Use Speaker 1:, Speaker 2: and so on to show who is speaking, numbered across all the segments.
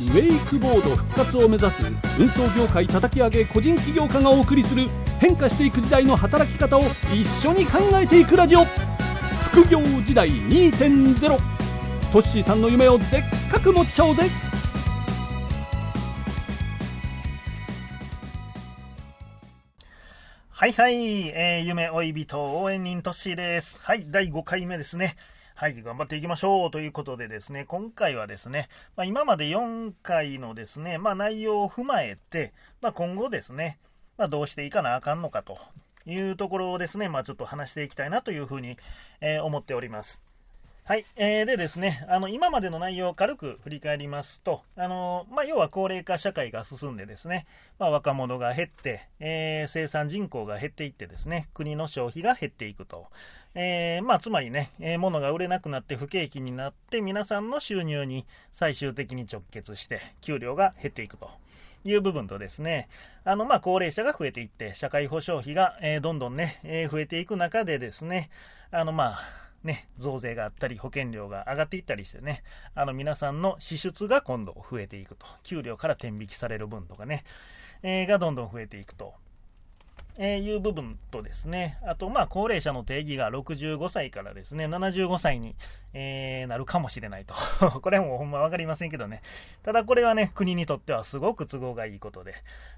Speaker 1: ウェイクボード復活を目指す運送業界叩き上げ個人起業家がお送りする変化していく時代の働き方を一緒に考えていくラジオ副業時代2.0トッシーさんの夢をでっかく持っちゃおうぜ
Speaker 2: はいはい、えー、夢追い人応援人トッシーです。はい、第5回目ですね。はい、頑張っていきましょうということでですね、今回はですね、まあ、今まで4回のですね、まあ、内容を踏まえて、まあ、今後ですね、まどうしていかなあかんのかというところをですね、まちょっと話していきたいなというふうに、えー、思っております。はい。えー、でですね、あの、今までの内容を軽く振り返りますと、あの、まあ、要は高齢化社会が進んでですね、まあ、若者が減って、えー、生産人口が減っていってですね、国の消費が減っていくと。えー、まあ、つまりね、えー、物が売れなくなって不景気になって、皆さんの収入に最終的に直結して、給料が減っていくと。いう部分とですね、あの、まあ、高齢者が増えていって、社会保障費が、え、どんどんね、え、増えていく中でですね、あの、まあ、ね、増税があったり、保険料が上がっていったりしてね、あの皆さんの支出が今度増えていくと。給料から天引きされる分とかね、えー、がどんどん増えていくと。えー、いう部分とですね、あと、まあ、高齢者の定義が65歳からですね、75歳に、えー、なるかもしれないと。これはもうほんま分かりませんけどね。ただこれはね、国にとってはすごく都合がいいことで。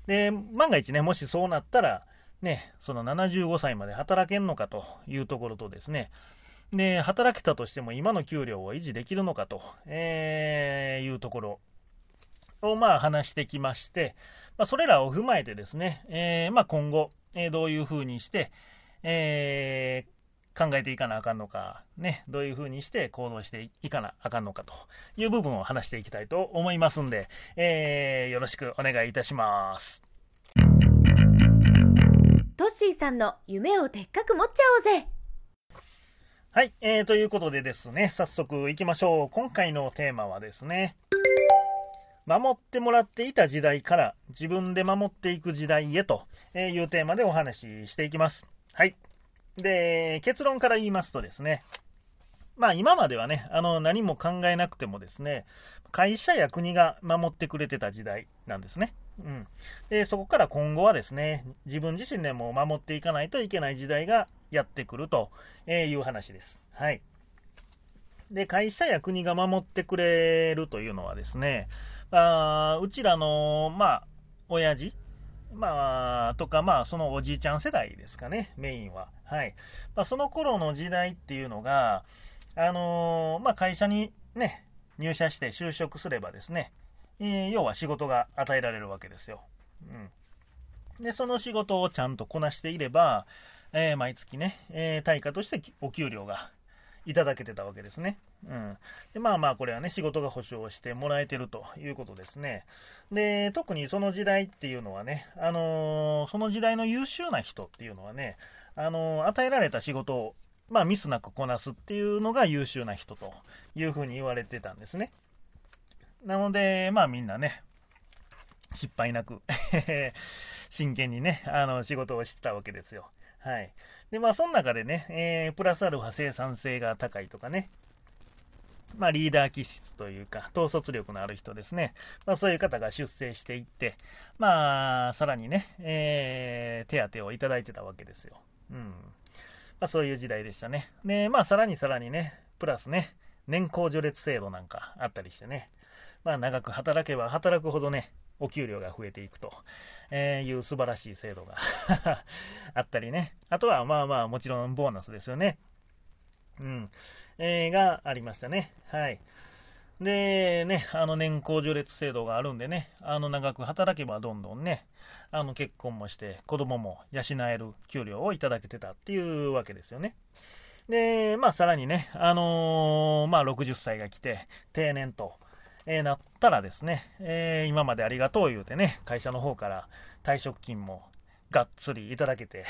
Speaker 2: で、万が一ね、もしそうなったら、ね、その75歳まで働けんのかというところとですね、で、働けたとしても今の給料を維持できるのかと、えー、いうところをまあ話してきまして、まあ、それらを踏まえてですね、えー、まあ、今後、えー、どういうふうにして、えー、考えていかなあかんのか、ね、どういうふうにして行動していかなあかんのかという部分を話していきたいと思いますんで、え、よろしくお願いいたします。
Speaker 3: トッシーさんの夢をでっかく持っちゃおうぜ
Speaker 2: はい、えー、ということでですね、早速行きましょう。今回のテーマはですね、守ってもらっていた時代から自分で守っていく時代へというテーマでお話ししていきます。はい。で、結論から言いますとですね、まあ今まではね、あの何も考えなくてもですね、会社や国が守ってくれてた時代なんですね。うん、でそこから今後はですね、自分自身でも守っていかないといけない時代がやってくるという話です。はい。で、会社や国が守ってくれるというのはですね、あうちらの、まあ、親父、まあ、とか、まあ、そのおじいちゃん世代ですかね、メインは。はい。まあ、その頃の時代っていうのが、あのー、まあ、会社にね、入社して就職すればですね、えー、要は仕事が与えられるわけですよ。うん。で、その仕事をちゃんとこなしていれば、えー、毎月ね、えー、対価としてお給料がいただけてたわけですね。うん。で、まあまあ、これはね、仕事が保証してもらえてるということですね。で、特にその時代っていうのはね、あのー、その時代の優秀な人っていうのはね、あのー、与えられた仕事を、まあ、ミスなくこなすっていうのが優秀な人というふうに言われてたんですね。なので、まあみんなね、失敗なく 真剣にね、あの、仕事をしてたわけですよ。はい。で、まあ、その中でね、えー、プラスアルファ生産性が高いとかね、まあ、リーダー気質というか、統率力のある人ですね。まあ、そういう方が出世していって、まあ、さらにね、えー、手当をいただいてたわけですよ。うん。まあ、そういう時代でしたね。で、まあ、さらにさらにね、プラスね、年功序列制度なんかあったりしてね、まあ、長く働けば働くほどね、お給料が増えていくという素晴らしい制度が あったりね。あとは、まあまあ、もちろんボーナスですよね。うん。えー、がありましたね。はい。で、ね、あの年功序列制度があるんでね、あの長く働けばどんどんね、あの結婚もして子供も養える給料をいただけてたっていうわけですよね。で、まあさらにね、あのー、まあ60歳が来て定年と、えー、なったらですね、えー、今までありがとう言うてね、会社の方から退職金もがっつりいただけて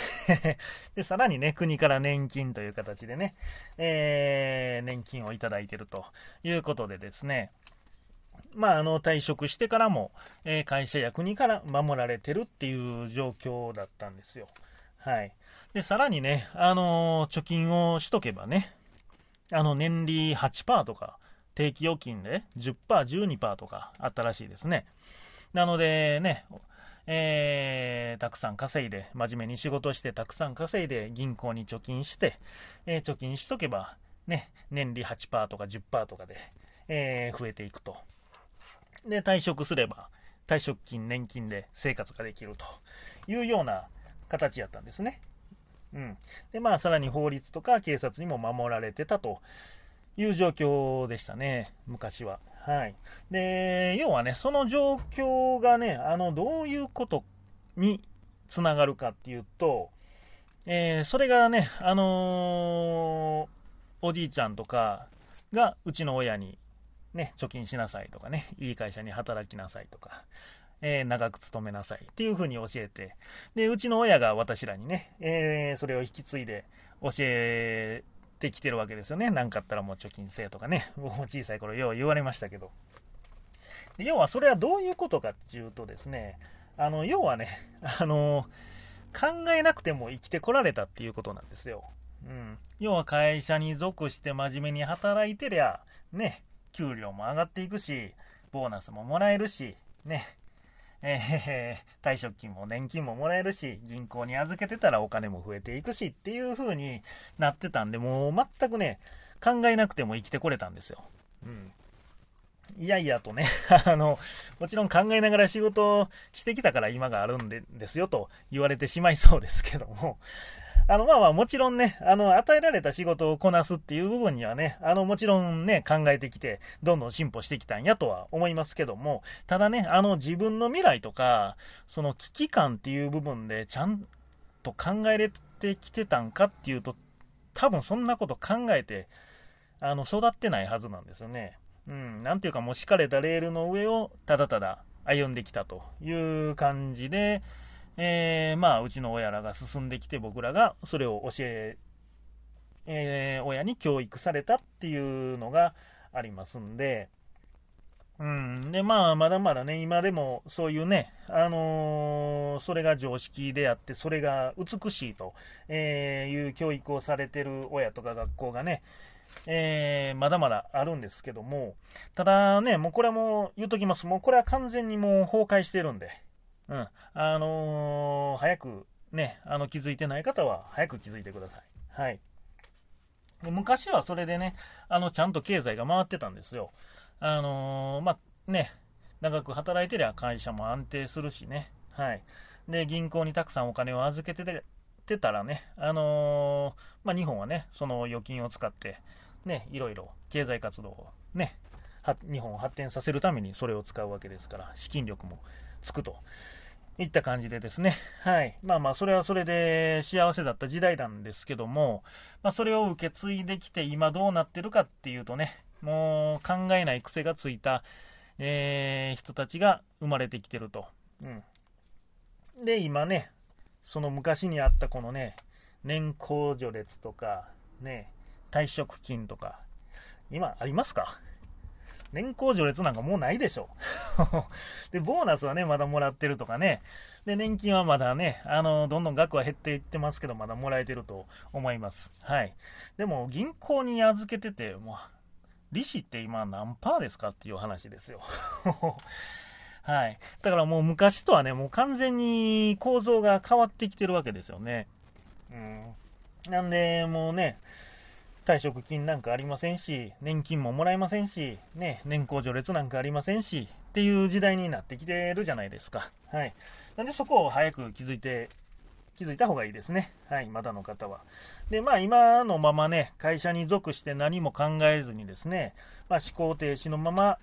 Speaker 2: で、さらにね、国から年金という形でね、えー、年金をいただいてるということでですね、まあ、あの、退職してからも、えー、会社や国から守られてるっていう状況だったんですよ。はい。で、さらにね、あのー、貯金をしとけばね、あの、年利8%とか、定期預金で10%、12%とかあったらしいですね。なのでね、えー、たくさん稼いで、真面目に仕事して、たくさん稼いで、銀行に貯金して、えー、貯金しとけば、ね、年利8%とか10%とかで、えー、増えていくと。で、退職すれば、退職金、年金で生活ができるというような形やったんですね。うん。で、まあ、さらに法律とか警察にも守られてたという状況でしたね、昔は。はい。で、要はね、その状況がね、あの、どういうことにつながるかっていうと、えー、それがね、あのー、おじいちゃんとかがうちの親にね、貯金しなさいとかね、いい会社に働きなさいとか、えー、長く勤めなさいっていうふうに教えて、で、うちの親が私らにね、えー、それを引き継いで教えてきてるわけですよね。なんかあったらもう貯金せえとかね、僕も小さい頃よう言われましたけど。要はそれはどういうことかっていうとですね、あの、要はね、あの、考えなくても生きてこられたっていうことなんですよ。うん。要は会社に属して真面目に働いてりゃ、ね、給料も上がっていくし、ボーナスももらえるし、ね、えー、退職金も年金ももらえるし、銀行に預けてたらお金も増えていくしっていう風になってたんで、もう全くね、考えなくても生きてこれたんですよ。うん。いやいやとね、あの、もちろん考えながら仕事をしてきたから今があるんでですよと言われてしまいそうですけども、あの、まあまあ、もちろんね、あの、与えられた仕事をこなすっていう部分にはね、あの、もちろんね、考えてきて、どんどん進歩してきたんやとは思いますけども、ただね、あの、自分の未来とか、その危機感っていう部分で、ちゃんと考えれてきてたんかっていうと、多分そんなこと考えて、あの、育ってないはずなんですよね。うん、なんていうかもう敷かれたレールの上をただただ歩んできたという感じで、えー、まあ、うちの親らが進んできて、僕らがそれを教え、えー、親に教育されたっていうのがありますんで、うん。で、まあ、まだまだね、今でもそういうね、あのー、それが常識であって、それが美しいと、えいう教育をされてる親とか学校がね、えー、まだまだあるんですけども、ただね、もうこれはもう言うときます。もうこれは完全にもう崩壊してるんで、うん。あのー、早くね、あの、気づいてない方は早く気づいてください。はい。で昔はそれでね、あの、ちゃんと経済が回ってたんですよ。あのー、まあ、ね、長く働いてりゃ会社も安定するしね。はい。で、銀行にたくさんお金を預けててたらね、あのー、まあ、日本はね、その預金を使って、ね、いろいろ経済活動をね、日本を発展させるためにそれを使うわけですから、資金力もつくといった感じでですね、はい。まあまあ、それはそれで幸せだった時代なんですけども、まあ、それを受け継いできて、今どうなってるかっていうとね、もう考えない癖がついた、えー、人たちが生まれてきてると。うん。で、今ね、その昔にあったこのね、年功序列とか、ね、退職金とか、今ありますか？年功序列なんかもうないでしょ。で、ボーナスはね、まだもらってるとかね。で、年金はまだね、あの、どんどん額は減っていってますけど、まだもらえてると思います。はい。でも、銀行に預けてて、もう、利子って今何パーですかっていう話ですよ。はい。だからもう昔とはね、もう完全に構造が変わってきてるわけですよね。うん。なんで、もうね、退職金なんかありませんし、年金ももらえませんし、ね、年功序列なんかありませんし、っていう時代になってきてるじゃないですか。はい。なんでそこを早く気づいて、気づいた方がいいですね。はい、まだの方は。で、まあ今のままね、会社に属して何も考えずにですね、まあ、思考停止のまま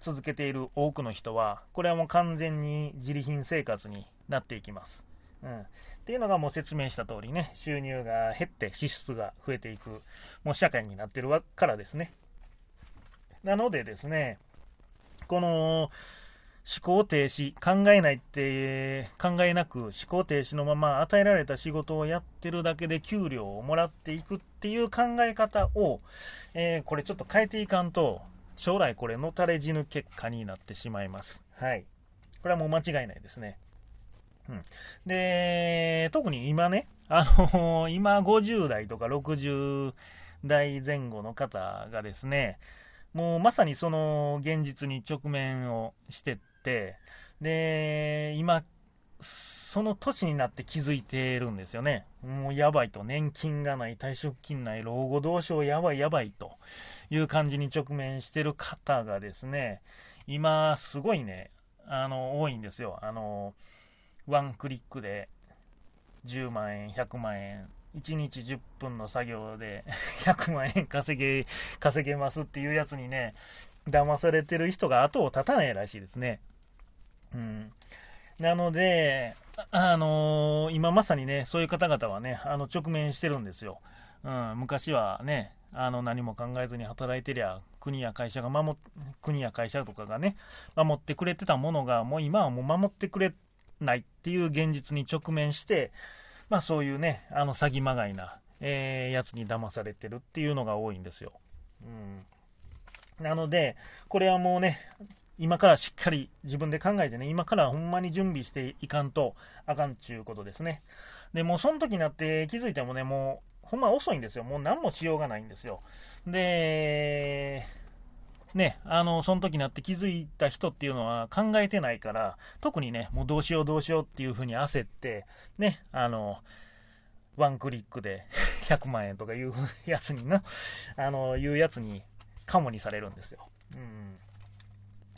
Speaker 2: 続けている多くの人は、これはもう完全に自利品生活になっていきます。うん。っていうのがもう説明した通りね、収入が減って支出が増えていく、もう社会になってるからですね。なのでですね、この思考停止、考えないって、考えなく思考停止のまま与えられた仕事をやってるだけで給料をもらっていくっていう考え方を、えー、これちょっと変えていかんと、将来これのたれ死ぬ結果になってしまいます。はい。これはもう間違いないですね。うん。で、特に今ね、あのー、今50代とか60代前後の方がですね、もうまさにその現実に直面をしてって、で、今、その年になって気づいてるんですよね。もうやばいと、年金がない、退職金ない、老後どうしよう、やばいやばいという感じに直面してる方がですね、今、すごいね、あの、多いんですよ。あの、ワンクリックで10万円、100万円、1日10分の作業で 100万円稼げ、稼げますっていうやつにね、騙されてる人が後を絶たないらしいですね。うん。なので、あのー今まさにね、そういう方々はね、あの直面してるんですよ。うん、昔はね、あの何も考えずに働いてりゃ、国や会社が守っ、国や会社とかがね、守ってくれてたものが、もう今はもう守ってくれないっていう現実に直面して、まあそういうね、あの詐欺まがいな、えーやつに騙されてるっていうのが多いんですよ。うん。なので、これはもうね、今からしっかり自分で考えてね、今からほんまに準備していかんとあかんちゅうことですね。で、もうその時になって気づいてもね、もうほんま遅いんですよ。もう何もしようがないんですよ。で、ね、あの、その時になって気づいた人っていうのは考えてないから、特にね、もうどうしようどうしようっていうふうに焦って、ね、あの、ワンクリックで 100万円とかいうやつにな、あの、いうやつにカモにされるんですよ。う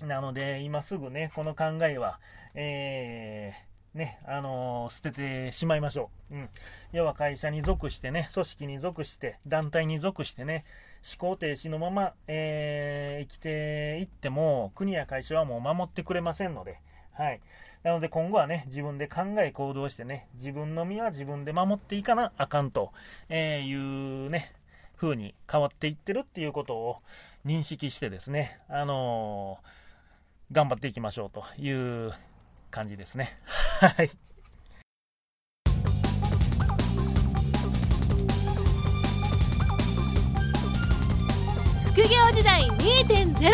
Speaker 2: ん。なので、今すぐね、この考えは、えー、ね、あの捨ててしまいましょう。うん。要は会社に属してね、組織に属して、団体に属してね、思考停止のまま、えー生きていっても、国や会社はもう守ってくれませんので、はい。なので今後はね、自分で考え行動してね、自分の身は自分で守っていかなあかんと、えいうね、風に変わっていってるっていうことを認識してですね、あのー頑張っていきましょうという感じですね。はい。
Speaker 3: 副業時代2.0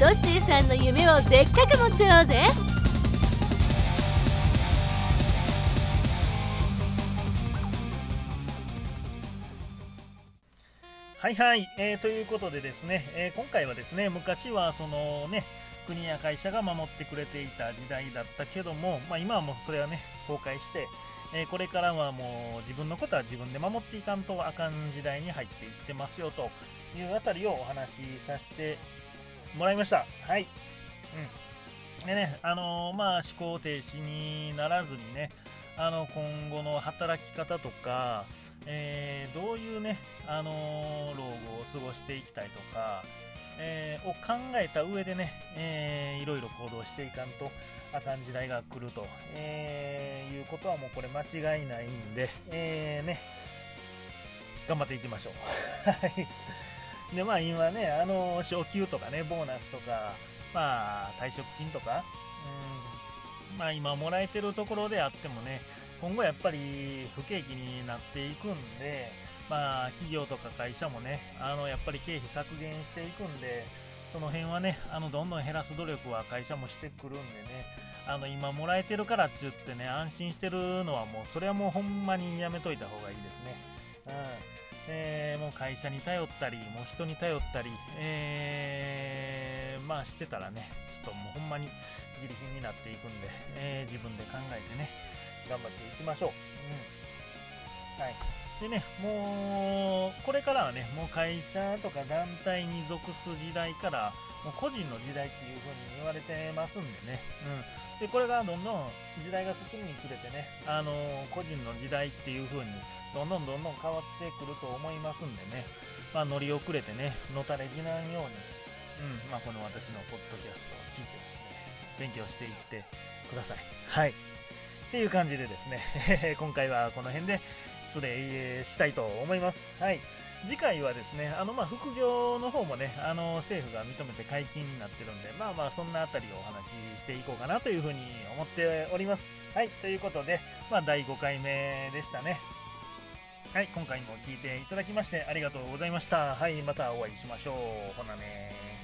Speaker 3: ドッシーさんの夢をでっかく持っちゃおうぜ
Speaker 2: はいはい、えーということでですね、えー今回はですね、昔はそのね、国や会社が守ってくれていた時代だったけども、まあ、今はもうそれはね、崩壊して、えーこれからはもう自分のことは自分で守っていかんとあかん時代に入っていってますよというあたりをお話しさせてもらいました。はい。うん。でね、あのーまあ、思考停止にならずにね、あの、今後の働き方とか、えーどういうね、あの老後を過ごしていきたいとか、えーを考えた上でね、えーいろいろ行動していかんとあかん時代が来ると、えーいうことはもうこれ間違いないんで、えーね、頑張っていきましょう。はい。で、まあ今ね、あの昇給とかね、ボーナスとか、まあ退職金とか、うん、まあ今もらえてるところであってもね、今後やっぱり不景気になっていくんで、まあ企業とか会社もね、あのやっぱり経費削減していくんで、その辺はね、あのどんどん減らす努力は会社もしてくるんでね、あの今もらえてるからっちゅってね、安心してるのはもう、それはもうほんまにやめといた方がいいですね。うんえーもう会社に頼ったり、もう人に頼ったり、えーまあしてたらね、ちょっともうほんまに自利品になっていくんで、えー自分で考えてね、頑張っていきましょう。うん。はい。でね、もう、これからはね、もう会社とか団体に属す時代から、もう個人の時代っていう風に言われてますんでね。うん。で、これがどんどん時代が進むにつれてね、あのー個人の時代っていう風に、どんどんどんどん変わってくると思いますんでね、まあ乗り遅れてね、のたれぎなんように、うん、まあこの私のポッドキャストを聞いてですね、勉強していってください。はい。っていう感じでですね、今回はこの辺で失礼したいと思います。はい。次回はですね、あの、ま、副業の方もね、あの、政府が認めて解禁になってるんで、まあまあ、そんなあたりをお話ししていこうかなというふうに思っております。はい。ということで、まあ、第5回目でしたね。はい。今回も聞いていただきましてありがとうございました。はい。またお会いしましょう。ほなね